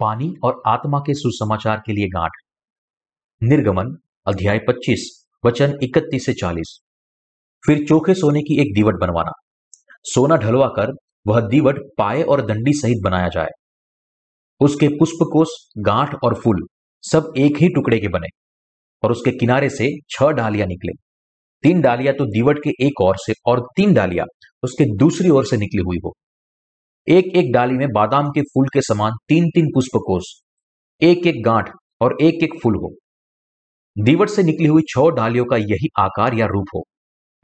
पानी और आत्मा के सुसमाचार के लिए गांठ। निर्गमन, अध्याय 25 वचन 31 से 40 फिर चोखे सोने की एक दीवट बनवाना। सोना ढलवा कर वह दीवट पाए और दंडी सहित बनाया जाए। उसके पुष्पकोश, गांठ और फूल सब एक ही टुकड़े के बने और उसके किनारे से छह डालियाँ निकले। तीन डालियाँ तो दीवट के एक ओर से और तीन डालियाँ उसके दूसरी ओर से निकली हुई हो। एक एक डाली में बादाम के फूल के समान तीन तीन पुष्पकोश एक एक गांठ और एक एक फूल हो। दीवट से निकली हुई छह डालियों का यही आकार या रूप हो,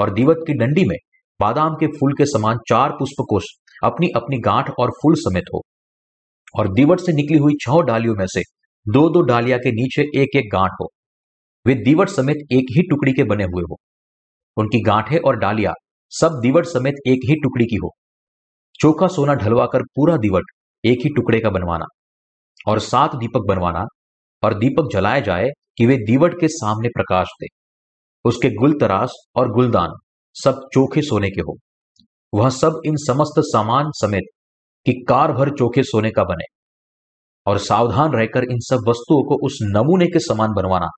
और दीवट की डंडी में बादाम के फूल के समान चार पुष्पकोश अपनी अपनी गांठ और फूल समेत हो। और दीवट से निकली हुई छह डालियों में से दो दो डालिया के नीचे एक एक गांठ हो। वे दीवट समेत एक ही टुकड़ी के बने हुए हो। उनकी गांठें और डालिया सब दीवट समेत एक ही टुकड़ी की हो। चोखा सोना ढलवाकर पूरा दीवट एक ही टुकड़े का बनवाना और सात दीपक बनवाना और दीपक जलाए जाए कि वे दीवट के सामने प्रकाश दे। उसके गुल तरास और गुलदान सब चोखे सोने के हो। वह सब इन समस्त सामान समेत कि कार भर चोखे सोने का बने और सावधान रहकर इन सब वस्तुओं को उस नमूने के समान बनवाना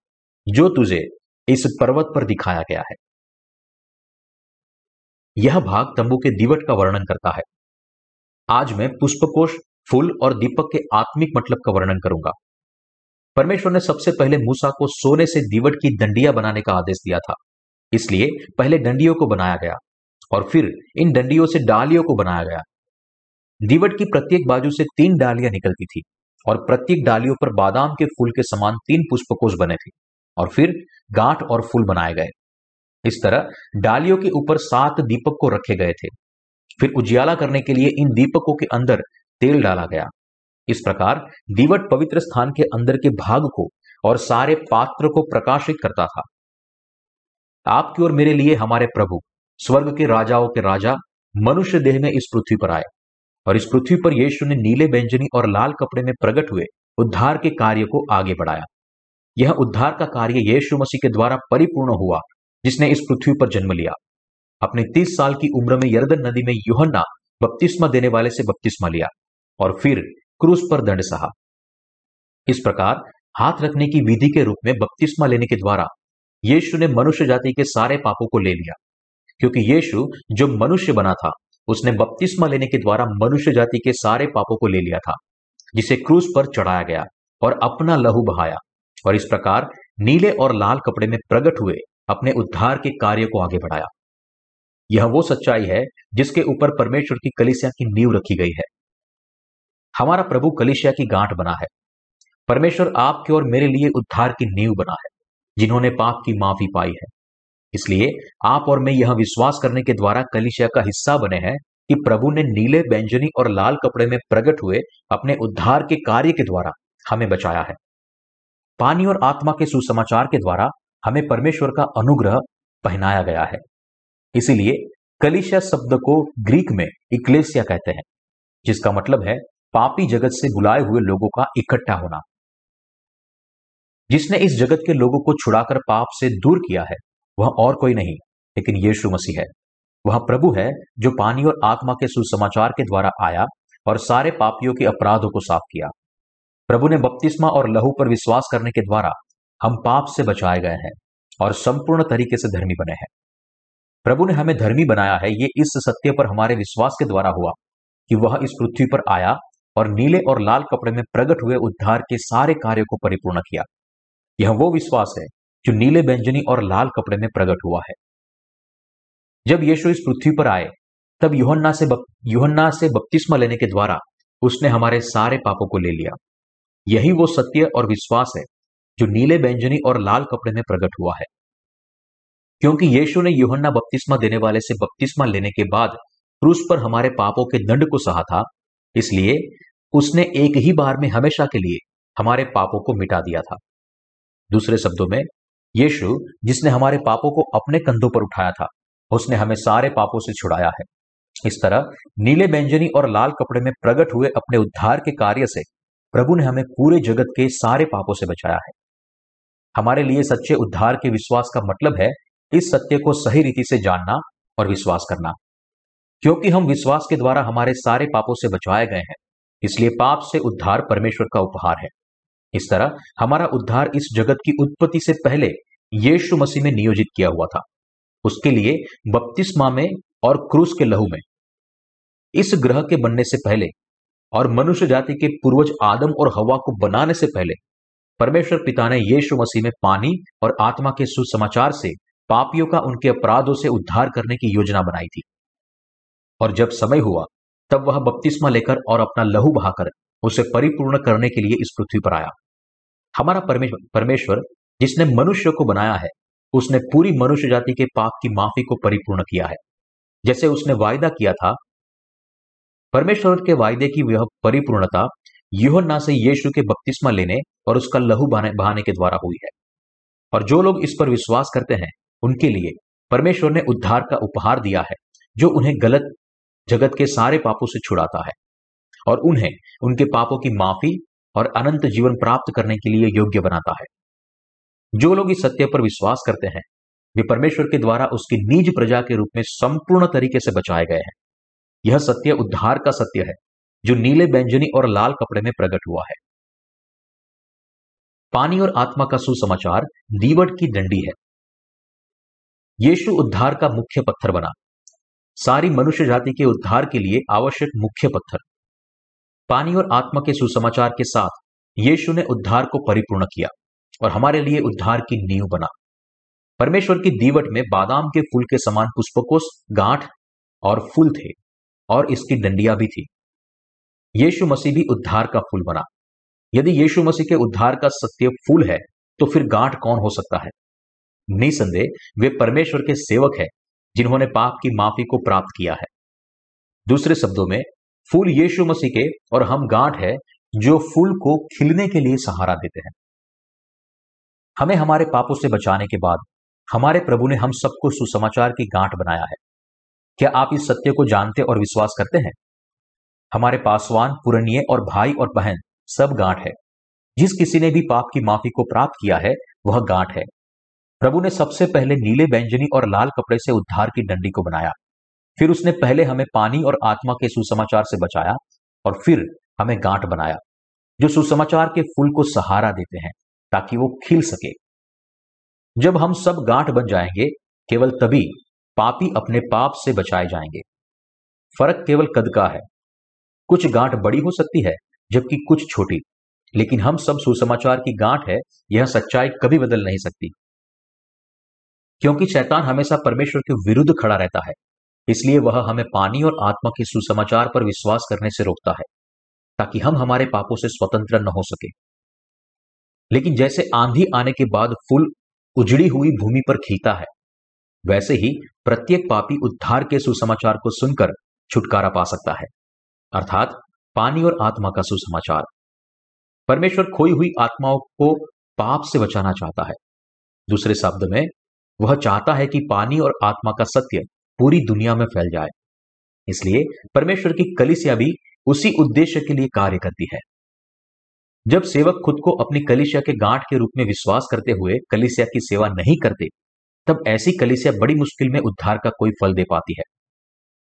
जो तुझे इस पर्वत पर दिखाया गया है। यह भाग तंबू के दीवट का वर्णन करता है। आज मैं पुष्पकोश, फूल और दीपक के आत्मिक मतलब का वर्णन करूँगा। परमेश्वर ने सबसे पहले मूसा को सोने से दीवट की दंडिया बनाने का आदेश दिया था। इसलिए पहले डंडियों को बनाया गया और फिर इन डंडियों से डालियों को बनाया गया। दीवट की प्रत्येक बाजू से तीन डालियाँ निकलती थी और प्रत्येक डालियों पर बादाम के फूल के समान तीन पुष्पकोश बने थे और फिर गांठ और फूल बनाए गए। इस तरह डालियों के ऊपर सात दीपक को रखे गए थे। फिर उजियाला करने के लिए इन दीपकों के अंदर तेल डाला गया। इस प्रकार दीवट पवित्र स्थान के अंदर के भाग को और सारे पात्र को प्रकाशित करता था। आपकी और मेरे लिए हमारे प्रभु, स्वर्ग के राजाओं के राजा, मनुष्य देह में इस पृथ्वी पर आए और इस पृथ्वी पर यीशु ने नीले व्यंजनी और लाल कपड़े में प्रकट हुए उद्धार के कार्य को आगे बढ़ाया। यह उद्धार का कार्य यीशु मसीह के द्वारा परिपूर्ण हुआ, जिसने इस पृथ्वी पर जन्म लिया। अपने तीस साल की उम्र में यर्दन नदी में युहन्ना बपतिस्मा देने वाले से बपतिस्मा लिया और फिर क्रूस पर दंड सहा। इस प्रकार हाथ रखने की विधि के रूप में बपतिस्मा लेने के द्वारा यीशु ने मनुष्य जाति के सारे पापों को ले लिया। क्योंकि यीशु जो मनुष्य बना था, उसने बपतिस्मा लेने के द्वारा मनुष्य जाति के सारे पापों को ले लिया था, जिसे क्रूस पर चढ़ाया गया और अपना लहू बहाया और इस प्रकार नीले और लाल कपड़े में प्रकट हुए अपने उद्धार के कार्य को आगे बढ़ाया। यह वो सच्चाई है जिसके ऊपर परमेश्वर की कलिसिया की नींव रखी गई है। हमारा प्रभु कलिसिया की गांठ बना है। परमेश्वर आपके और मेरे लिए उद्धार की नींव बना है, जिन्होंने पाप की माफ़ी पाई है। इसलिए आप और मैं यह विश्वास करने के द्वारा कलिसिया का हिस्सा बने हैं कि प्रभु ने नीले, व्यंजनी और लाल कपड़े में प्रकट हुए अपने उद्धार के कार्य के द्वारा हमें बचाया है। पानी और आत्मा के सुसमाचार के द्वारा हमें परमेश्वर का अनुग्रह पहनाया गया है। इसीलिए कलिशा शब्द को ग्रीक में इक्लेसिया कहते हैं, जिसका मतलब है पापी जगत से बुलाए हुए लोगों का इकट्ठा होना। जिसने इस जगत के लोगों को छुड़ाकर पाप से दूर किया है, वह और कोई नहीं, लेकिन यीशु मसीह है। वह प्रभु है जो पानी और आत्मा के सुसमाचार के द्वारा आया और सारे पापियों के अपराधों को साफ़ किया। प्रभु ने बपतिस्मा और लहू पर विश्वास करने के द्वारा हम पाप से बचाए गए हैं और संपूर्ण तरीके से धर्मी बने हैं। प्रभु ने हमें धर्मी बनाया है, ये इस सत्य पर हमारे विश्वास के द्वारा हुआ कि वह इस पृथ्वी पर आया और नीले और लाल कपड़े में प्रकट हुए उद्धार के सारे कार्यों को परिपूर्ण किया। यह वो विश्वास है जो नीले व्यंजनी और लाल कपड़े में प्रकट हुआ है। जब यीशु इस पृथ्वी पर आए, तब युहन्ना से युहन्ना से बपतिस्मा लेने के द्वारा उसने हमारे सारे पापों को ले लिया। यही वो सत्य और विश्वास है जो नीले व्यंजनी और लाल कपड़े में प्रकट हुआ है। क्योंकि यीशु ने यूहन्ना बपतिस्मा देने वाले से बपतिस्मा लेने के बाद क्रूस पर हमारे पापों के दंड को सहा था, इसलिए उसने एक ही बार में हमेशा के लिए हमारे पापों को मिटा दिया था। दूसरे शब्दों में, यीशु, जिसने हमारे पापों को अपने कंधों पर उठाया था, उसने हमें सारे पापों से छुड़ाया है। इस तरह नीले व्यंजनी और लाल कपड़े में प्रकट हुए अपने उद्धार के कार्य से प्रभु ने हमें पूरे जगत के सारे पापों से बचाया है। हमारे लिए सच्चे उद्धार के विश्वास का मतलब है इस सत्य को सही रीति से जानना और विश्वास करना। क्योंकि हम विश्वास के द्वारा हमारे सारे पापों से बचाए गए हैं, इसलिए पाप से उद्धार परमेश्वर का उपहार है। इस तरह हमारा उद्धार इस जगत की उत्पत्ति से पहले यीशु मसीह में नियोजित किया हुआ था। उसके लिए बपतिस्मा में और क्रूस के लहू में। इस ग्रह के बनने से पहले और मनुष्य जाति के पूर्वज आदम और हवा को बनाने से पहले परमेश्वर पिता ने यीशु मसीह में पानी और आत्मा के सुसमाचार से पापियों का उनके अपराधों से उद्धार करने की योजना बनाई थी। और जब समय हुआ, तब वह बपतिस्मा लेकर और अपना लहू बहाकर उसे परिपूर्ण करने के लिए इस पृथ्वी पर आया। हमारा परमेश्वर, जिसने मनुष्य को बनाया है, उसने पूरी मनुष्य जाति के पाप की माफ़ी को परिपूर्ण किया है। जैसे उसने वायदा किया था, परमेश्वर के वायदे की वह परिपूर्णता युहन्ना से यीशु के बपतिस्मा लेने और उसका लहू बहाने के द्वारा हुई है। और जो लोग इस पर विश्वास करते हैं उनके लिए परमेश्वर ने उद्धार का उपहार दिया है, जो उन्हें गलत जगत के सारे पापों से छुड़ाता है और उन्हें उनके पापों की माफ़ी और अनंत जीवन प्राप्त करने के लिए योग्य बनाता है। जो लोग इस सत्य पर विश्वास करते हैं, वे परमेश्वर के द्वारा उसकी निज प्रजा के रूप में संपूर्ण तरीके से बचाए गए हैं। यह सत्य उद्धार का सत्य है, जो नीले बैंजनी और लाल कपड़े में प्रकट हुआ है। पानी और आत्मा का सुसमाचार दीवट की डंडी है। यीशु उद्धार का मुख्य पत्थर बना। सारी मनुष्य जाति के उद्धार के लिए आवश्यक मुख्य पत्थर। पानी और आत्मा के सुसमाचार के साथ यीशु ने उद्धार को परिपूर्ण किया और हमारे लिए उद्धार की नींव बना। परमेश्वर की दीवट में बादाम के फूल के समान पुष्पकोष गांठ और फूल थे और इसकी डंडिया भी थी। यीशु मसीह भी उद्धार का फूल बना। यदि यीशु मसीह के उद्धार का सत्य फूल है तो फिर गांठ कौन हो सकता है? निसंदेह वे परमेश्वर के सेवक हैं, जिन्होंने पाप की माफ़ी को प्राप्त किया है। दूसरे शब्दों में, फूल यीशु मसीह के और हम गांठ है, जो फूल को खिलने के लिए सहारा देते हैं। हमें हमारे पापों से बचाने के बाद, हमारे प्रभु ने हम सबको सुसमाचार की गांठ बनाया है। क्या आप इस सत्य को जानते और विश्वास करते हैं? हमारे पासवान पुरनिय और भाई और बहन सब गांठ है। जिस किसी ने भी पाप की माफ़ी को प्राप्त किया है, वह गांठ है। प्रभु ने सबसे पहले नीले बैंजनी और लाल कपड़े से उद्धार की डंडी को बनाया। फिर उसने पहले हमें पानी और आत्मा के सुसमाचार से बचाया और फिर हमें गांठ बनाया, जो सुसमाचार के फूल को सहारा देते हैं, ताकि वो खिल सके। जब हम सब गांठ बन जाएँगे, केवल तभी पापी अपने पाप से बचाए जाएँगे। फ़र्क केवल कद का है। कुछ गांठ बड़ी हो सकती है, जबकि कुछ छोटी, लेकिन हम सब सुसमाचार की गांठ है, यह सच्चाई कभी बदल नहीं सकती। क्योंकि शैतान हमेशा परमेश्वर के विरुद्ध खड़ा रहता है। इसलिए वह हमें पानी और आत्मा के सुसमाचार पर विश्वास करने से रोकता है, ताकि हम हमारे पापों से स्वतंत्र न हो सके। लेकिन जैसे आंधी आने के बाद फूल उजड़ी हुई भूमि पर खिलता है, वैसे ही प्रत्येक पापी उद्धार के सुसमाचार को सुनकर छुटकारा पा सकता है। अर्थात पानी और आत्मा का सुसमाचार। परमेश्वर खोई हुई आत्माओं को पाप से बचाना चाहता है। दूसरे शब्द में वह चाहता है कि पानी और आत्मा का सत्य पूरी दुनिया में फैल जाए। इसलिए परमेश्वर की कलिसिया भी उसी उद्देश्य के लिए कार्य करती है। जब सेवक खुद को अपनी कलिसिया के गांठ के रूप में विश्वास करते हुए कलिसिया की सेवा नहीं करते, तब ऐसी कलिसिया बड़ी मुश्किल में उद्धार का कोई फल दे पाती है।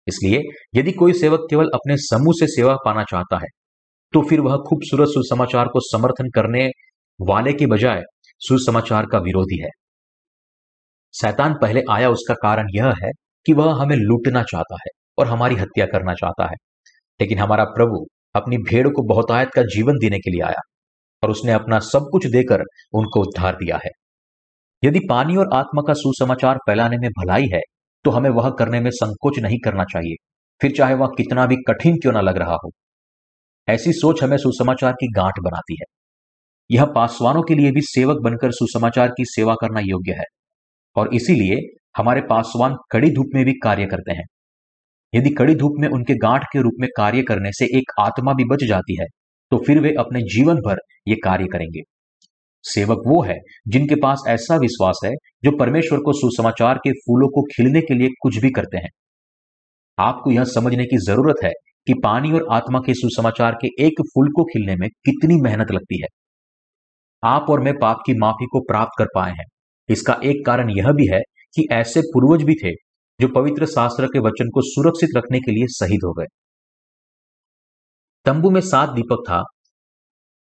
इसलिए यदि कोई सेवक केवल अपने समूह से सेवा पाना चाहता है तो फिर वह खूबसूरत सुसमाचार को समर्थन करने वाले के बजाय सुसमाचार का विरोधी है। शैतान पहले आया, उसका कारण यह है कि वह हमें लूटना चाहता है और हमारी हत्या करना चाहता है। लेकिन हमारा प्रभु अपनी भेड़ को बहुतायत का जीवन देने के लिए आया और उसने अपना सब कुछ देकर उनको उद्धार दिया है। यदि पानी और आत्मा का सुसमाचार फैलाने में भलाई है तो हमें वह करने में संकोच नहीं करना चाहिए। फिर चाहे वह कितना भी कठिन क्यों ना लग रहा हो। ऐसी सोच हमें सुसमाचार की गांठ बनाती है। यह पासवानों के लिए भी सेवक बनकर सुसमाचार की सेवा करना योग्य है। और इसीलिए हमारे पासवान कड़ी धूप में भी कार्य करते हैं। यदि कड़ी धूप में उनके गांठ के रूप में कार्य करने से एक आत्मा भी बच जाती है तो फिर वे अपने जीवन भर ये कार्य करेंगे। सेवक वो है जिनके पास ऐसा विश्वास है जो परमेश्वर को सुसमाचार के फूलों को खिलने के लिए कुछ भी करते हैं। आपको यह समझने की ज़रूरत है कि पानी और आत्मा के सुसमाचार के एक फूल को खिलने में कितनी मेहनत लगती है। आप और मैं पाप की माफ़ी को प्राप्त कर पाए हैं। इसका एक कारण यह भी है कि ऐसे पूर्वज भी थे जो पवित्र शास्त्र के वचन को सुरक्षित रखने के लिए शहीद हो गए। तंबू में सात दीपक था,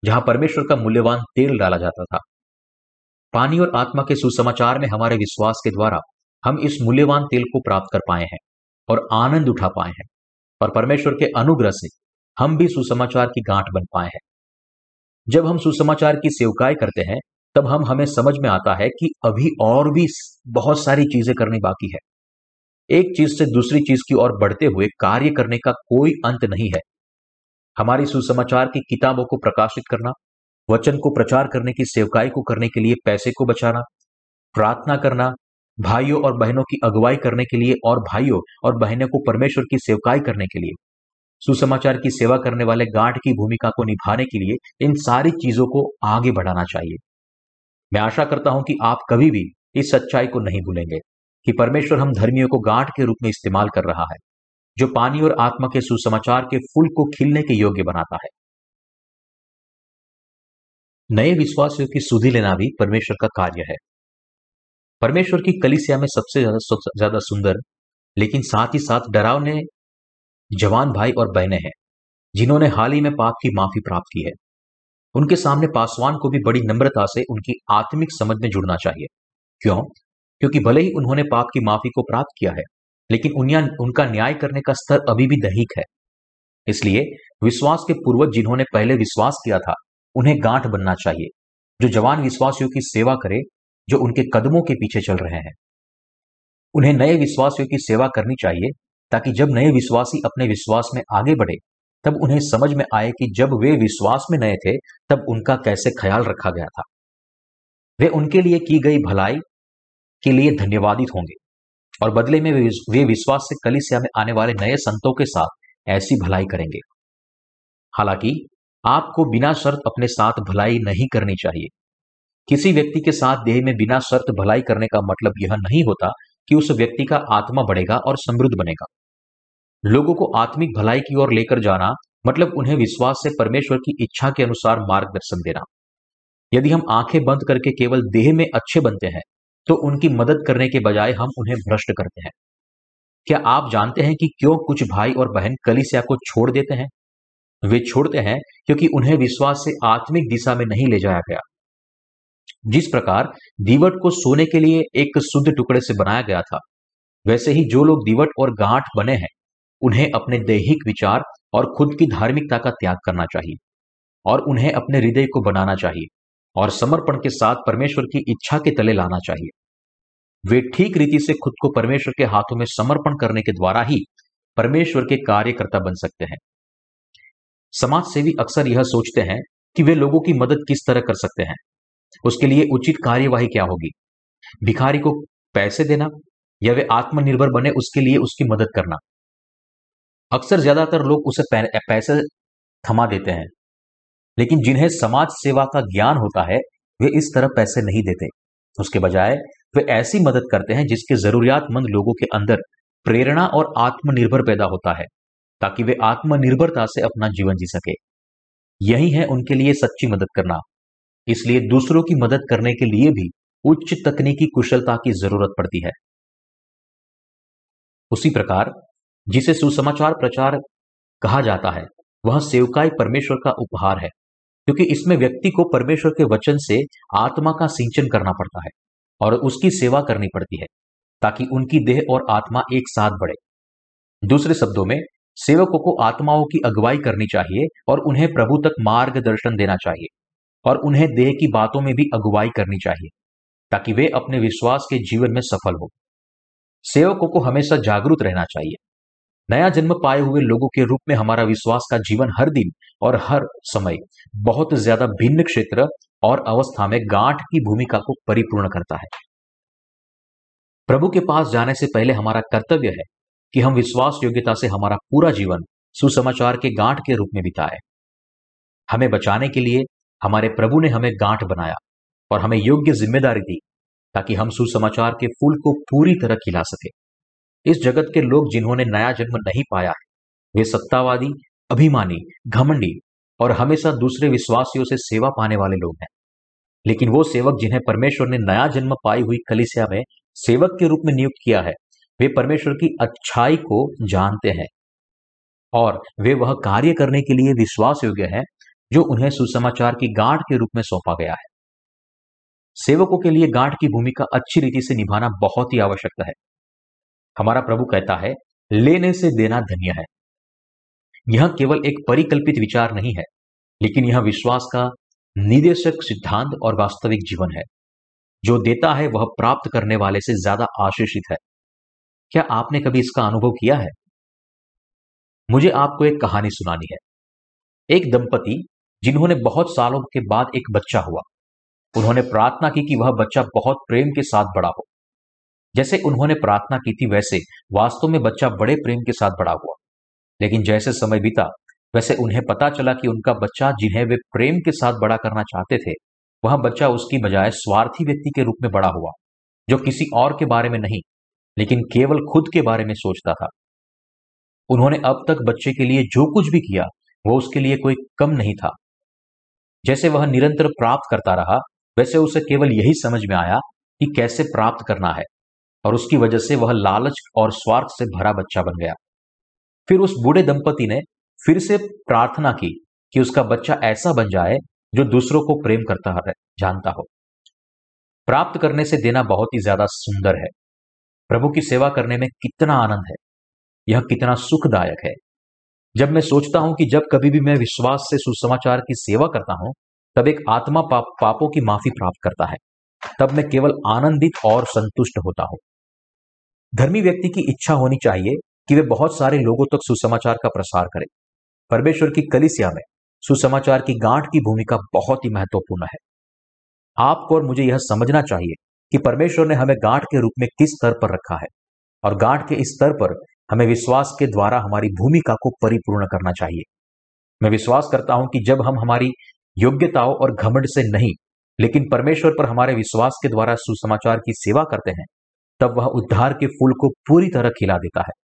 जहाँ परमेश्वर का मूल्यवान तेल डाला जाता था। पानी और आत्मा के सुसमाचार में हमारे विश्वास के द्वारा हम इस मूल्यवान तेल को प्राप्त कर पाए हैं और आनंद उठा पाए हैं और परमेश्वर के अनुग्रह से हम भी सुसमाचार की गांठ बन पाए हैं। जब हम सुसमाचार की सेवकाएँ करते हैं तब हम हमें समझ में आता है कि अभी और भी बहुत सारी चीज़ें करनी बाकी है। एक चीज़ से दूसरी चीज़ की ओर बढ़ते हुए कार्य करने का कोई अंत नहीं है। हमारी सुसमाचार की किताबों को प्रकाशित करना, वचन को प्रचार करने की सेवकाई को करने के लिए पैसे को बचाना, प्रार्थना करना, भाइयों और बहनों की अगुवाई करने के लिए और भाइयों और बहनों को परमेश्वर की सेवकाई करने के लिए, सुसमाचार की सेवा करने वाले गांठ की भूमिका को निभाने के लिए इन सारी चीज़ों को आगे बढ़ाना चाहिए। मैं आशा करता हूँ कि आप कभी भी इस सच्चाई को नहीं भूलेंगे कि परमेश्वर हम धर्मियों को गांठ के रूप में इस्तेमाल कर रहा है, जो पानी और आत्मा के सुसमाचार के फूल को खिलने के योग्य बनाता है। नए विश्वासियों की सुधि लेना भी परमेश्वर का कार्य है। परमेश्वर की कलिसिया में सबसे ज़्यादा ज़्यादा सुंदर, लेकिन साथ ही साथ डरावने जवान भाई और बहनें हैं, जिन्होंने हाल ही में पाप की माफ़ी प्राप्त की है। उनके सामने पासवान को भी बड़ी नम्रता से उनकी आत्मिक समझ में जुड़ना चाहिए। क्यों? क्योंकि भले ही उन्होंने पाप की माफ़ी को प्राप्त किया है, लेकिन उनका न्याय करने का स्तर अभी भी दहीक है। इसलिए विश्वास के पूर्वज जिन्होंने पहले विश्वास किया था, उन्हें गांठ बनना चाहिए। जो जवान विश्वासियों की सेवा करे, जो उनके कदमों के पीछे चल रहे हैं। उन्हें नए विश्वासियों की सेवा करनी चाहिए, ताकि जब नए विश्वासी अपने विश्वास में आगे बढ़े तब उन्हें समझ में आए कि जब वे विश्वास में नए थे, तब उनका कैसे ख्याल रखा गया था। वे उनके लिए की गई भलाई के लिए धन्यवादित होंगे। और बदले में वे विश्वास से कलिसिया में आने वाले नए संतों के साथ ऐसी भलाई करेंगे। हालाँकि, आपको बिना शर्त अपने साथ भलाई नहीं करनी चाहिए। किसी व्यक्ति के साथ देह में बिना शर्त भलाई करने का मतलब यह नहीं होता कि उस व्यक्ति का आत्मा बढ़ेगा और समृद्ध बनेगा। लोगों को आत्मिक भलाई की ओर लेकर जाना मतलब उन्हें विश्वास से परमेश्वर की इच्छा के अनुसार मार्गदर्शन देना। यदि हम आँखें बंद करके केवल देह में अच्छे बनते हैं तो उनकी मदद करने के बजाय हम उन्हें भ्रष्ट करते हैं। क्या आप जानते हैं कि क्यों कुछ भाई और बहन कलिसिया को छोड़ देते हैं? वे छोड़ते हैं क्योंकि उन्हें विश्वास से आत्मिक दिशा में नहीं ले जाया गया। जिस प्रकार दीवट को सोने के लिए एक शुद्ध टुकड़े से बनाया गया था, वैसे ही जो लोग दीवट और गांठ बने हैं उन्हें अपने दैहिक विचार और खुद की धार्मिकता का त्याग करना चाहिए और उन्हें अपने हृदय को बनाना चाहिए और समर्पण के साथ परमेश्वर की इच्छा के तले लाना चाहिए। वे ठीक रीति से खुद को परमेश्वर के हाथों में समर्पण करने के द्वारा ही परमेश्वर के कार्यकर्ता बन सकते हैं। समाज सेवी अक्सर यह सोचते हैं कि वे लोगों की मदद किस तरह कर सकते हैं। उसके लिए उचित कार्यवाही क्या होगी? भिखारी को पैसे देना या वे आत्मनिर्भर बने उसके लिए उसकी मदद करना? अक्सर ज़्यादातर लोग उसे पैसे थमा देते हैं। लेकिन जिन्हें समाज सेवा का ज्ञान होता है, वे इस तरह पैसे नहीं देते। उसके बजाय, वे ऐसी मदद करते हैं जिसके जरूरियातमंद लोगों के अंदर प्रेरणा और आत्मनिर्भर पैदा होता है, ताकि वे आत्मनिर्भरता से अपना जीवन जी सके। यही है उनके लिए सच्ची मदद करना। इसलिए दूसरों की मदद करने के लिए भी उच्च तकनीकी कुशलता की ज़रूरत पड़ती है। उसी प्रकार जिसे सुसमाचार प्रचार कहा जाता है, वह सेवकाई परमेश्वर का उपहार है, क्योंकि इसमें व्यक्ति को परमेश्वर के वचन से आत्मा का सिंचन करना पड़ता है और उसकी सेवा करनी पड़ती है, ताकि उनकी देह और आत्मा एक साथ बढ़े। दूसरे शब्दों में, सेवकों को आत्माओं की अगुवाई करनी चाहिए और उन्हें प्रभु तक मार्गदर्शन देना चाहिए और उन्हें देह की बातों में भी अगुवाई करनी चाहिए, ताकि वे अपने विश्वास के जीवन में सफल हो। सेवकों को हमेशा जागरूक रहना चाहिए। नया जन्म पाए हुए लोगों के रूप में हमारा विश्वास का जीवन हर दिन और हर समय बहुत ज़्यादा भिन्न क्षेत्र और अवस्था में गांठ की भूमिका को परिपूर्ण करता है। प्रभु के पास जाने से पहले हमारा कर्तव्य है कि हम विश्वास योग्यता से हमारा पूरा जीवन सुसमाचार के गांठ के रूप में बिताए। हमें बचाने के लिए हमारे प्रभु ने हमें गांठ बनाया और हमें योग्य ज़िम्मेदारी दी ताकि हम सुसमाचार के फूल को पूरी तरह खिला सके। इस जगत के लोग जिन्होंने नया जन्म नहीं पाया है, वे सत्तावादी, अभिमानी, घमंडी और हमेशा दूसरे विश्वासियों से सेवा पाने वाले लोग हैं। लेकिन वो सेवक जिन्हें परमेश्वर ने नया जन्म पाई हुई कलिसिया में सेवक के रूप में नियुक्त किया है, वे परमेश्वर की अच्छाई को जानते हैं और वे वह कार्य करने के लिए विश्वास योग्य हैं, जो उन्हें सुसमाचार की गांठ के रूप में सौंपा गया है। सेवकों के लिए गांठ की भूमिका अच्छी रीति से निभाना बहुत ही आवश्यक है। हमारा प्रभु कहता है, लेने से देना धन्य है। यह केवल एक परिकल्पित विचार नहीं है, लेकिन यह विश्वास का निदेशक सिद्धांत और वास्तविक जीवन है। जो देता है, वह प्राप्त करने वाले से ज़्यादा आशीषित है। क्या आपने कभी इसका अनुभव किया है? मुझे आपको एक कहानी सुनानी है। एक दंपति, जिन्होंने बहुत सालों के बाद एक बच्चा हुआ। उन्होंने प्रार्थना की कि वह बच्चा बहुत प्रेम के साथ बड़ा हो। जैसे उन्होंने प्रार्थना की थी, वैसे वास्तव में बच्चा बड़े प्रेम के साथ बड़ा हुआ। लेकिन जैसे समय बीता, वैसे उन्हें पता चला कि उनका बच्चा जिन्हें वे प्रेम के साथ बड़ा करना चाहते थे, वह बच्चा उसकी बजाय स्वार्थी व्यक्ति के रूप में बड़ा हुआ, जो किसी और के बारे में नहीं, लेकिन केवल खुद के बारे में सोचता था। उन्होंने अब तक बच्चे के लिए जो कुछ भी किया, वो उसके लिए कोई कम नहीं था। जैसे वह निरंतर प्राप्त करता रहा, वैसे उसे केवल यही समझ में आया कि कैसे प्राप्त करना है। और उसकी वजह से वह लालच और स्वार्थ से भरा बच्चा बन गया। फिर उस बूढ़े दंपति ने फिर से प्रार्थना की कि उसका बच्चा ऐसा बन जाए जो दूसरों को प्रेम करता है जानता हो। प्राप्त करने से देना बहुत ही ज़्यादा सुंदर है। प्रभु की सेवा करने में कितना आनंद है। यह कितना सुखदायक है। जब मैं सोचता हूँ कि जब कभी भी मैं विश्वास से सुसमाचार की सेवा करता हूँ तब एक आत्मा पाप, पापों की माफ़ी प्राप्त करता है। तब मैं केवल आनंदित और संतुष्ट होता हूँ। धर्मी व्यक्ति की इच्छा होनी चाहिए कि वे बहुत सारे लोगों तक सुसमाचार का प्रसार करें। परमेश्वर की कलिसिया में सुसमाचार की गांठ की भूमिका बहुत ही महत्वपूर्ण है। आपको और मुझे यह समझना चाहिए कि परमेश्वर ने हमें गांठ के रूप में किस स्तर पर रखा है और गांठ के इस स्तर पर हमें विश्वास के द्वारा हमारी भूमिका को परिपूर्ण करना चाहिए। मैं विश्वास करता हूँ कि जब हम हमारी योग्यताओं और घमंड से नहीं, लेकिन परमेश्वर पर हमारे विश्वास के द्वारा सुसमाचार की सेवा करते हैं तब वह उद्धार के फूल को पूरी तरह खिला देता है।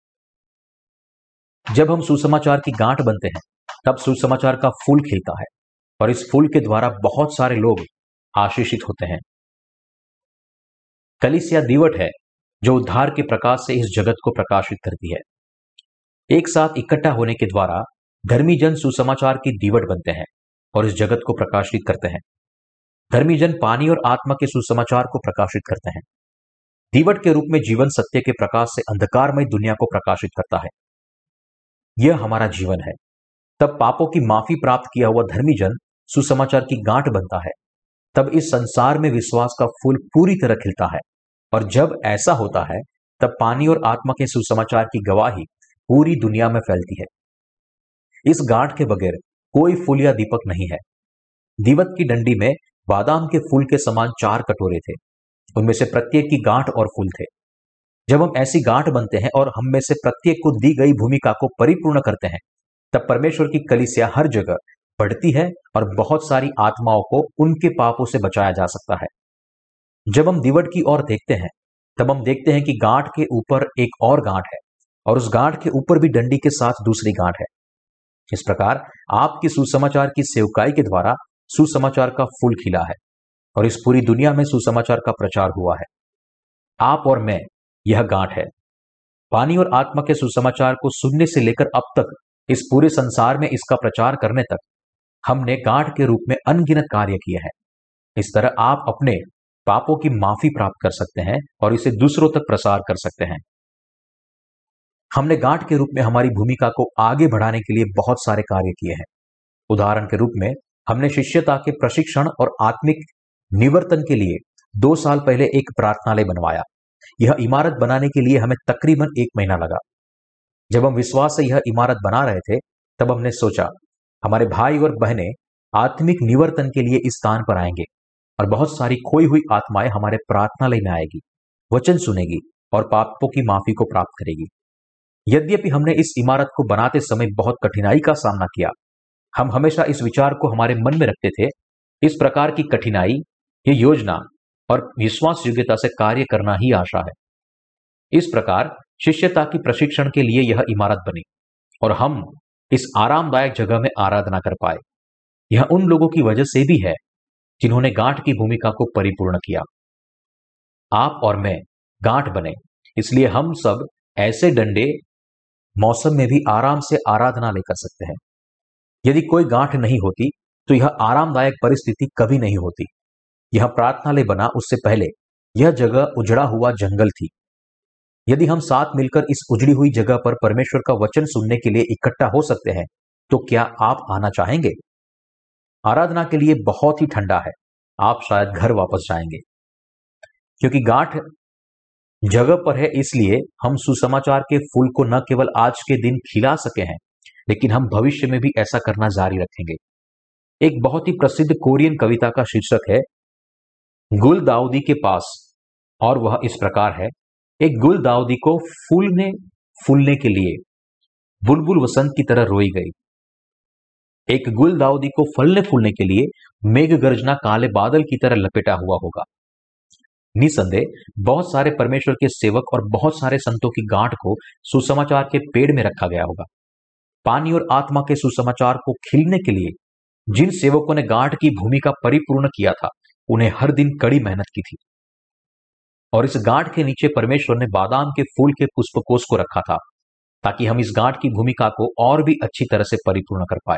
जब हम सुसमाचार की गांठ बनते हैं, तब सुसमाचार का फूल खिलता है और इस फूल के द्वारा बहुत सारे लोग आशीषित होते हैं। कलिसिया दीवट है, जो उद्धार के प्रकाश से इस जगत को प्रकाशित करती है। एक साथ इकट्ठा होने के द्वारा धर्मी जन सुसमाचार की दीवट बनते हैं और इस जगत को प्रकाशित करते हैं। धर्मी जन पानी और आत्मा के सुसमाचार को प्रकाशित करते हैं। दीवट के रूप में जीवन सत्य के प्रकाश से अंधकारमय दुनिया को प्रकाशित करता है। यह हमारा जीवन है। तब पापों की माफ़ी प्राप्त किया हुआ धर्मी जन सुसमाचार की गांठ बनता है। तब इस संसार में विश्वास का फूल पूरी तरह खिलता है। और जब ऐसा होता है, तब पानी और आत्मा के सुसमाचार की गवाही पूरी दुनिया में फैलती है। इस गांठ के बगैर कोई फूल या दीपक नहीं है। दीवत की डंडी में बादाम के फूल के समान चार कटोरे थे। उनमें से प्रत्येक की गांठ और फूल थे। जब हम ऐसी गांठ बनते हैं और हम में से प्रत्येक को दी गई भूमिका को परिपूर्ण करते हैं, तब परमेश्वर की कलिसिया हर जगह बढ़ती है और बहुत सारी आत्माओं को उनके पापों से बचाया जा सकता है। जब हम दिवट की ओर देखते हैं, तब हम देखते हैं कि गांठ के ऊपर एक और गांठ है और उस गांठ के ऊपर भी डंडी के साथ दूसरी गांठ है। इस प्रकार आपकी सुसमाचार की सेवकाई के द्वारा सुसमाचार का फूल खिला है। और इस पूरी दुनिया में सुसमाचार का प्रचार हुआ है। आप और मैं, यह गांठ है। पानी और आत्मा के सुसमाचार को सुनने से लेकर अब तक, इस पूरे संसार में इसका प्रचार करने तक, हमने गांठ के रूप में अनगिनत कार्य किए हैं। इस तरह आप अपने पापों की माफ़ी प्राप्त कर सकते हैं और इसे दूसरों तक प्रसार कर सकते हैं। हमने गांठ के रूप में हमारी भूमिका को आगे बढ़ाने के लिए बहुत सारे कार्य किए हैं। उदाहरण के रूप में, हमने शिष्यता के प्रशिक्षण और आत्मिक निवर्तन के लिए दो साल पहले एक प्रार्थनालय बनवाया। यह इमारत बनाने के लिए हमें तकरीबन एक महीना लगा। जब हम विश्वास से यह इमारत बना रहे थे, तब हमने सोचा, हमारे भाई और बहनें आत्मिक निवर्तन के लिए इस स्थान पर आएँगे और बहुत सारी खोई हुई आत्माएँ हमारे प्रार्थनालय में आएगी, वचन सुनेगी और पापों की माफ़ी को प्राप्त करेगी। यद्यपि हमने इस इमारत को बनाते समय बहुत कठिनाई का सामना किया, हम हमेशा इस विचार को हमारे मन में रखते थे, इस प्रकार की कठिनाई ये योजना और विश्वास योग्यता से कार्य करना ही आशा है। इस प्रकार शिष्यता की प्रशिक्षण के लिए यह इमारत बनी और हम इस आरामदायक जगह में आराधना कर पाए। यह उन लोगों की वजह से भी है जिन्होंने गांठ की भूमिका को परिपूर्ण किया। आप और मैं गांठ बने, इसलिए हम सब ऐसे डंडे मौसम में भी आराम से आराधना ले कर सकते हैं। यदि कोई गांठ नहीं होती तो यह आरामदायक परिस्थिति कभी नहीं होती। यह प्रार्थनालय बना उससे पहले, यह जगह उजड़ा हुआ जंगल थी। यदि हम साथ मिलकर इस उजड़ी हुई जगह पर परमेश्वर का वचन सुनने के लिए इकट्ठा हो सकते हैं तो क्या आप आना चाहेंगे? आराधना के लिए बहुत ही ठंडा है, आप शायद घर वापस जाएँगे। क्योंकि गांठ जगह पर है इसलिए हम सुसमाचार के फूल को न केवल आज के दिन खिला सके हैं, लेकिन हम भविष्य में भी ऐसा करना जारी रखेंगे। एक बहुत ही प्रसिद्ध कोरियन कविता का शीर्षक है गुल दाऊदी के पास, और वह इस प्रकार है, एक गुल दाऊदी को फूलने फूलने के लिए बुलबुल वसंत की तरह रोई गई। एक गुल दाऊदी को फलने फूलने के लिए मेघ गर्जना काले बादल की तरह लपेटा हुआ होगा। निसंदेह, बहुत सारे परमेश्वर के सेवक और बहुत सारे संतों की गांठ को सुसमाचार के पेड़ में रखा गया होगा। पानी और आत्मा के सुसमाचार को खिलने के लिए जिन सेवकों ने गांठ की भूमिका परिपूर्ण किया था उन्हें हर दिन कड़ी मेहनत की थी। और इस गांठ के नीचे परमेश्वर ने बादाम के फूल के पुष्पकोश को रखा था, ताकि हम इस गांठ की भूमिका को और भी अच्छी तरह से परिपूर्ण कर पाए।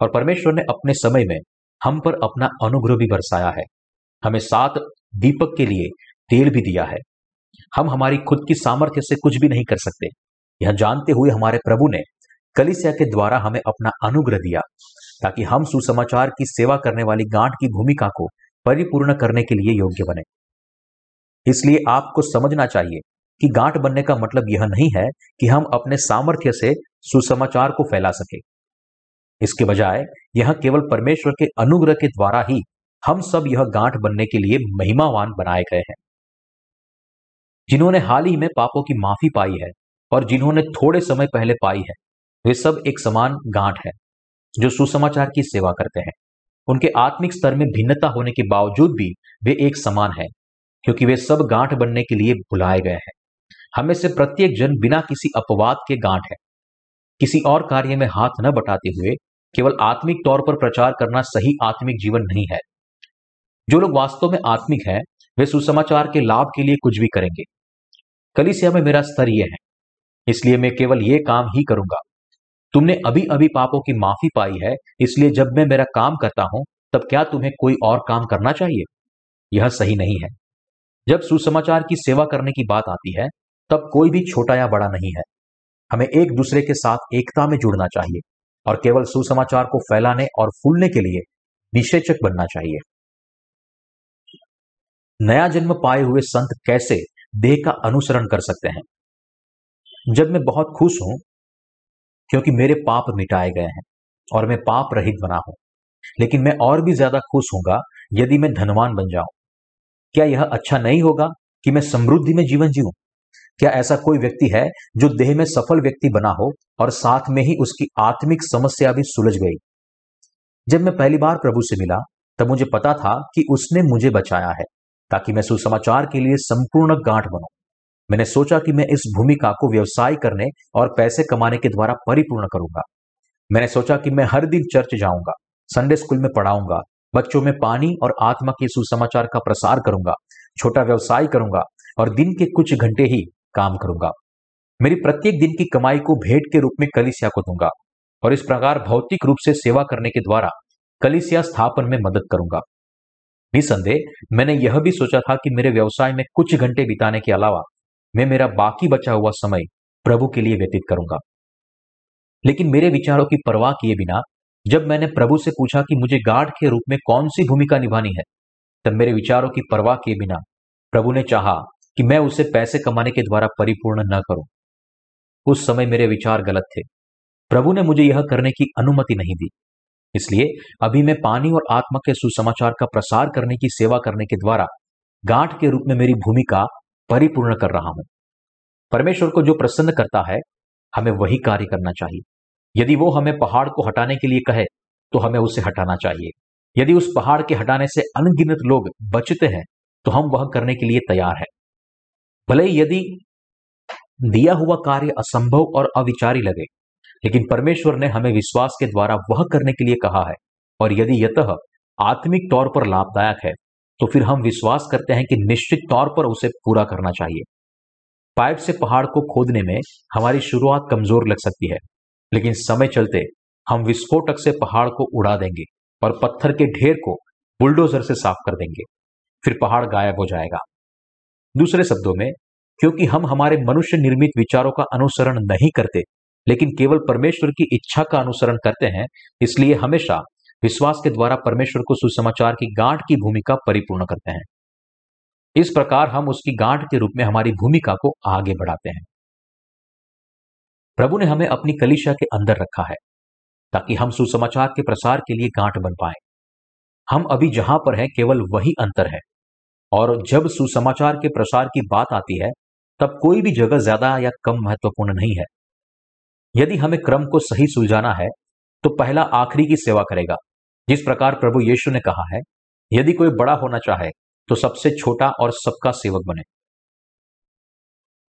और परमेश्वर ने अपने समय में हम पर अपना अनुग्रह भी बरसाया है। हमें सात दीपक के लिए तेल भी दिया है। हम हमारी खुद की सामर्थ्य से कुछ भी नहीं कर सकते। यह जानते हुए हमारे प्रभु ने कलिसिया के द्वारा हमें अपना अनुग्रह दिया, ताकि हम सुसमाचार की सेवा करने वाली गांठ की भूमिका को परिपूर्ण करने के लिए योग्य बने। इसलिए आपको समझना चाहिए कि गांठ बनने का मतलब यह नहीं है कि हम अपने सामर्थ्य से सुसमाचार को फैला सके। इसके बजाय, यह केवल परमेश्वर के अनुग्रह के द्वारा ही हम सब यह गांठ बनने के लिए महिमावान बनाए गए हैं। जिन्होंने हाल ही में पापों की माफ़ी पाई है और जिन्होंने थोड़े समय पहले पाई है, वे सब एक समान गांठ है, जो सुसमाचार की सेवा करते हैं। उनके आत्मिक स्तर में भिन्नता होने के बावजूद भी वे एक समान है, क्योंकि वे सब गांठ बनने के लिए बुलाए गए हैं। हमें से प्रत्येक जन बिना किसी अपवाद के गांठ है। किसी और कार्य में हाथ न बटाते हुए केवल आत्मिक तौर पर प्रचार करना सही आत्मिक जीवन नहीं है। जो लोग वास्तव में आत्मिक हैं, वे सुसमाचार के लाभ के लिए कुछ भी करेंगे। कलिसिया में मेरा स्तर यह है, इसलिए मैं केवल ये काम ही करूँगा। तुमने अभी अभी पापों की माफ़ी पाई है, इसलिए जब मैं मेरा काम करता हूँ, तब क्या तुम्हें कोई और काम करना चाहिए? यह सही नहीं है। जब सुसमाचार की सेवा करने की बात आती है, तब कोई भी छोटा या बड़ा नहीं है। हमें एक दूसरे के साथ एकता में जुड़ना चाहिए और केवल सुसमाचार को फैलाने और फूलने के लिए निषेचक बनना चाहिए। नया जन्म पाए हुए संत कैसे देह का अनुसरण कर सकते हैं? जब मैं बहुत खुश हूँ क्योंकि मेरे पाप मिटाए गए हैं और मैं पाप रहित बना हूँ। लेकिन मैं और भी ज़्यादा खुश हूँगा यदि मैं धनवान बन जाऊँ। क्या यह अच्छा नहीं होगा कि मैं समृद्धि में जीवन जीऊं? क्या ऐसा कोई व्यक्ति है जो देह में सफल व्यक्ति बना हो और साथ में ही उसकी आत्मिक समस्या भी सुलझ गई? जब मैं पहली बार प्रभु से मिला, तब मुझे पता था कि उसने मुझे बचाया है, ताकि मैं सुसमाचार के लिए संपूर्ण गांठ बनूं। मैंने सोचा कि मैं इस भूमिका को व्यवसाय करने और पैसे कमाने के द्वारा परिपूर्ण करूँगा। मैंने सोचा कि मैं हर दिन चर्च जाऊँगा, संडे स्कूल में पढ़ाऊँगा, बच्चों में पानी और आत्मा के सुसमाचार का प्रसार करूँगा, छोटा व्यवसाय करूँगा और दिन के कुछ घंटे ही काम करूँगा। मेरी प्रत्येक दिन की कमाई को भेंट के रूप में कलिसिया को दूँगा और इस प्रकार भौतिक रूप से सेवा करने के द्वारा कलिसिया स्थापन में मदद करूँगा। निसंदेह, मैंने यह भी सोचा था कि मेरे व्यवसाय में कुछ घंटे बिताने के अलावा मैं मेरा बाकी बचा हुआ समय प्रभु के लिए व्यतीत करूँगा। लेकिन मेरे विचारों की परवाह किए बिना, जब मैंने प्रभु से पूछा कि मुझे गार्ड के रूप में कौन सी भूमिका निभानी है, तब मेरे विचारों की परवाह किए बिना प्रभु ने चाहा कि मैं उसे पैसे कमाने के द्वारा परिपूर्ण न करूँ। उस समय मेरे विचार गलत थे। प्रभु ने मुझे यह करने की अनुमति नहीं दी। इसलिए अभी मैं पानी और आत्मा के सुसमाचार का प्रसार करने की सेवा करने के द्वारा गांठ के रूप में मेरी भूमिका परिपूर्ण कर रहा हूँ। परमेश्वर को जो प्रसन्न करता है, हमें वही कार्य करना चाहिए। यदि वो हमें पहाड़ को हटाने के लिए कहे तो हमें उसे हटाना चाहिए। यदि उस पहाड़ के हटाने से अनगिनत लोग बचते हैं तो हम वह करने के लिए तैयार है। भले यदि दिया हुआ कार्य असंभव और अविचारी लगे, लेकिन परमेश्वर ने हमें विश्वास के द्वारा वह करने के लिए कहा है। और यदि यतः आत्मिक तौर पर लाभदायक है तो फिर हम विश्वास करते हैं कि निश्चित तौर पर उसे पूरा करना चाहिए। पाइप से पहाड़ को खोदने में हमारी शुरुआत कमज़ोर लग सकती है, लेकिन समय चलते हम विस्फोटक से पहाड़ को उड़ा देंगे और पत्थर के ढेर को बुलडोजर से साफ़ कर देंगे। फिर पहाड़ गायब हो जाएगा। दूसरे शब्दों में, क्योंकि हम हमारे मनुष्य निर्मित विचारों का अनुसरण नहीं करते, लेकिन केवल परमेश्वर की इच्छा का अनुसरण करते हैं, इसलिए हमेशा विश्वास के द्वारा परमेश्वर को सुसमाचार की गांठ की भूमिका परिपूर्ण करते हैं। इस प्रकार हम उसकी गांठ के रूप में हमारी भूमिका को आगे बढ़ाते हैं। प्रभु ने हमें अपनी कलिशा के अंदर रखा है, ताकि हम सुसमाचार के प्रसार के लिए गांठ बन पाए। हम अभी जहाँ पर हैं, केवल वही अंतर है। और जब सुसमाचार के प्रसार की बात आती है, तब कोई भी जगह ज़्यादा या कम महत्वपूर्ण नहीं है। यदि हमें क्रम को सही सुलझाना है तो पहला आखिरी की सेवा करेगा। जिस प्रकार प्रभु यीशु ने कहा है, यदि कोई बड़ा होना चाहे तो सबसे छोटा और सबका सेवक बने।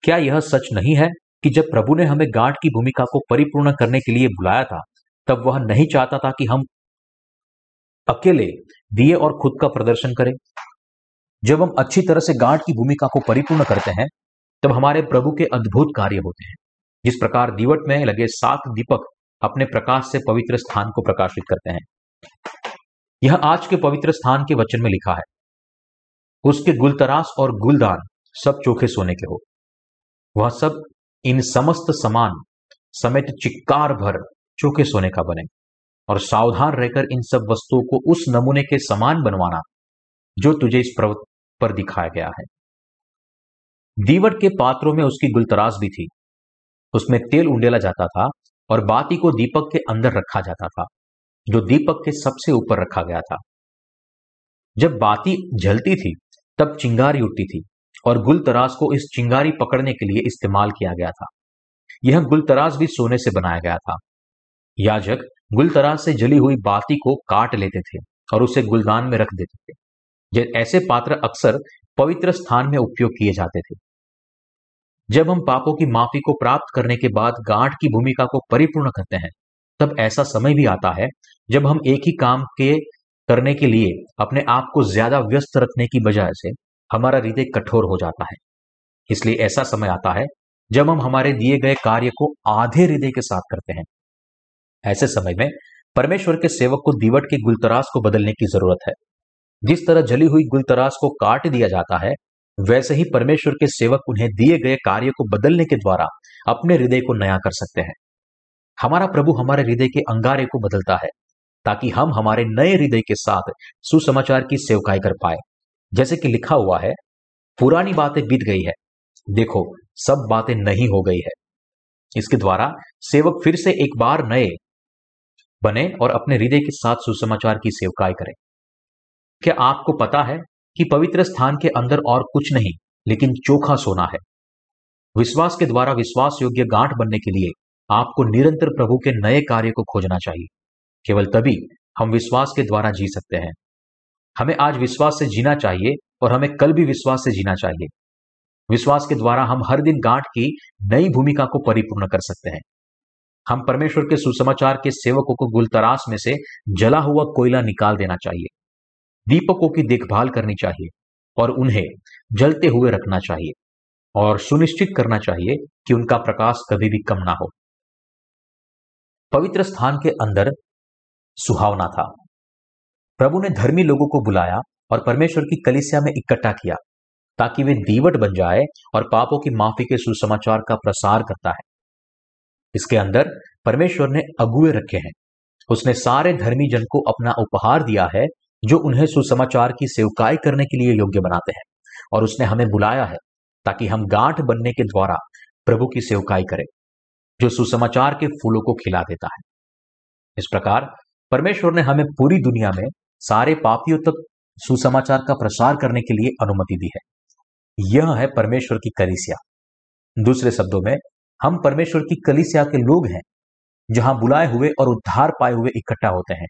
क्या यह सच नहीं है कि जब प्रभु ने हमें गांठ की भूमिका को परिपूर्ण करने के लिए बुलाया था, तब वह नहीं चाहता था कि हम अकेले दिए और खुद का प्रदर्शन करें? जब हम अच्छी तरह से गांठ की भूमिका को परिपूर्ण करते हैं, तब हमारे प्रभु के अद्भुत कार्य होते हैं। जिस प्रकार दीवट में लगे सात दीपक अपने प्रकाश से पवित्र स्थान को प्रकाशित करते हैं यह आज के पवित्र स्थान के वचन में लिखा है। उसके गुलतरास और गुलदान सब चोखे सोने के हो। वह सब इन समस्त समान समेत चिक्कार भर चोखे सोने का बने और सावधान रहकर इन सब वस्तुओं को उस नमूने के समान बनवाना जो तुझे इस पर्वत पर दिखाया गया है। दीवट के पात्रों में उसकी गुलतरास भी थी। उसमें तेल उंडेला जाता था और बाती को दीपक के अंदर रखा जाता था। जो दीपक के सबसे ऊपर रखा गया था। जब बाती जलती थी, तब चिंगारी उठती थी और गुलतराज को इस चिंगारी पकड़ने के लिए इस्तेमाल किया गया था। यह गुलतराज भी सोने से बनाया गया था। याजक गुलतराज से जली हुई बाती को काट लेते थे और उसे गुलदान में रख देते थे। ऐसे पात्र अक्सर पवित्र स्थान में उपयोग किए जाते थे। जब हम पापों की माफ़ी को प्राप्त करने के बाद गांठ की भूमिका को परिपूर्ण करते हैं तब ऐसा समय भी आता है, जब हम एक ही काम के करने के लिए अपने आप को ज़्यादा व्यस्त रखने की बजाय से हमारा हृदय कठोर हो जाता है। इसलिए ऐसा समय आता है, जब हम हमारे दिए गए कार्य को आधे हृदय के साथ करते हैं। ऐसे समय में परमेश्वर के सेवक को दीवट के गुलतरास को बदलने की ज़रूरत है। जिस तरह जली हुई गुलतरास को काट दिया जाता है, वैसे ही परमेश्वर के सेवक उन्हें दिए गए कार्य को बदलने के द्वारा अपने हृदय को नया कर सकते हैं। हमारा प्रभु हमारे हृदय के अंगारे को बदलता है, ताकि हम हमारे नए हृदय के साथ सुसमाचार की सेवकाई कर पाए। जैसे कि लिखा हुआ है, पुरानी बातें बीत गई है, देखो, सब बातें नहीं हो गई है। इसके द्वारा सेवक फिर से एक बार नए बने और अपने हृदय के साथ सुसमाचार की सेवकाई करें। क्या आपको पता है कि पवित्र स्थान के अंदर और कुछ नहीं, लेकिन चोखा सोना है? विश्वास के द्वारा विश्वास योग्य गांठ बनने के लिए आपको निरंतर प्रभु के नए कार्य को खोजना चाहिए। केवल तभी हम विश्वास के द्वारा जी सकते हैं। हमें आज विश्वास से जीना चाहिए और हमें कल भी विश्वास से जीना चाहिए। विश्वास के द्वारा हम हर दिन गांठ की नई भूमिका को परिपूर्ण कर सकते हैं। हम परमेश्वर के सुसमाचार के सेवकों को गुलतरास में से जला हुआ कोयला निकाल देना चाहिए। दीपकों की देखभाल करनी चाहिए और उन्हें जलते हुए रखना चाहिए और सुनिश्चित करना चाहिए कि उनका प्रकाश कभी भी कम ना हो। पवित्र स्थान के अंदर सुहावना था। प्रभु ने धर्मी लोगों को बुलाया और परमेश्वर की कलिसिया में इकट्ठा किया, ताकि वे दीवट बन जाए और पापों की माफ़ी के सुसमाचार का प्रसार करता है। इसके अंदर परमेश्वर ने अगुए रखे हैं। उसने सारे धर्मी जन को अपना उपहार दिया है, जो उन्हें सुसमाचार की सेवकाई करने के लिए योग्य बनाते हैं, और उसने हमें बुलाया है, ताकि हम गांठ बनने के द्वारा प्रभु की सेवकाई करें। जो सुसमाचार के फूलों को खिला देता है। इस प्रकार परमेश्वर ने हमें पूरी दुनिया में सारे पापियों तक सुसमाचार का प्रसार करने के लिए अनुमति दी है। यह है परमेश्वर की कलिसिया। दूसरे शब्दों में, हम परमेश्वर की कलिसिया के लोग हैं, जहाँ बुलाए हुए और उद्धार पाए हुए इकट्ठा होते हैं।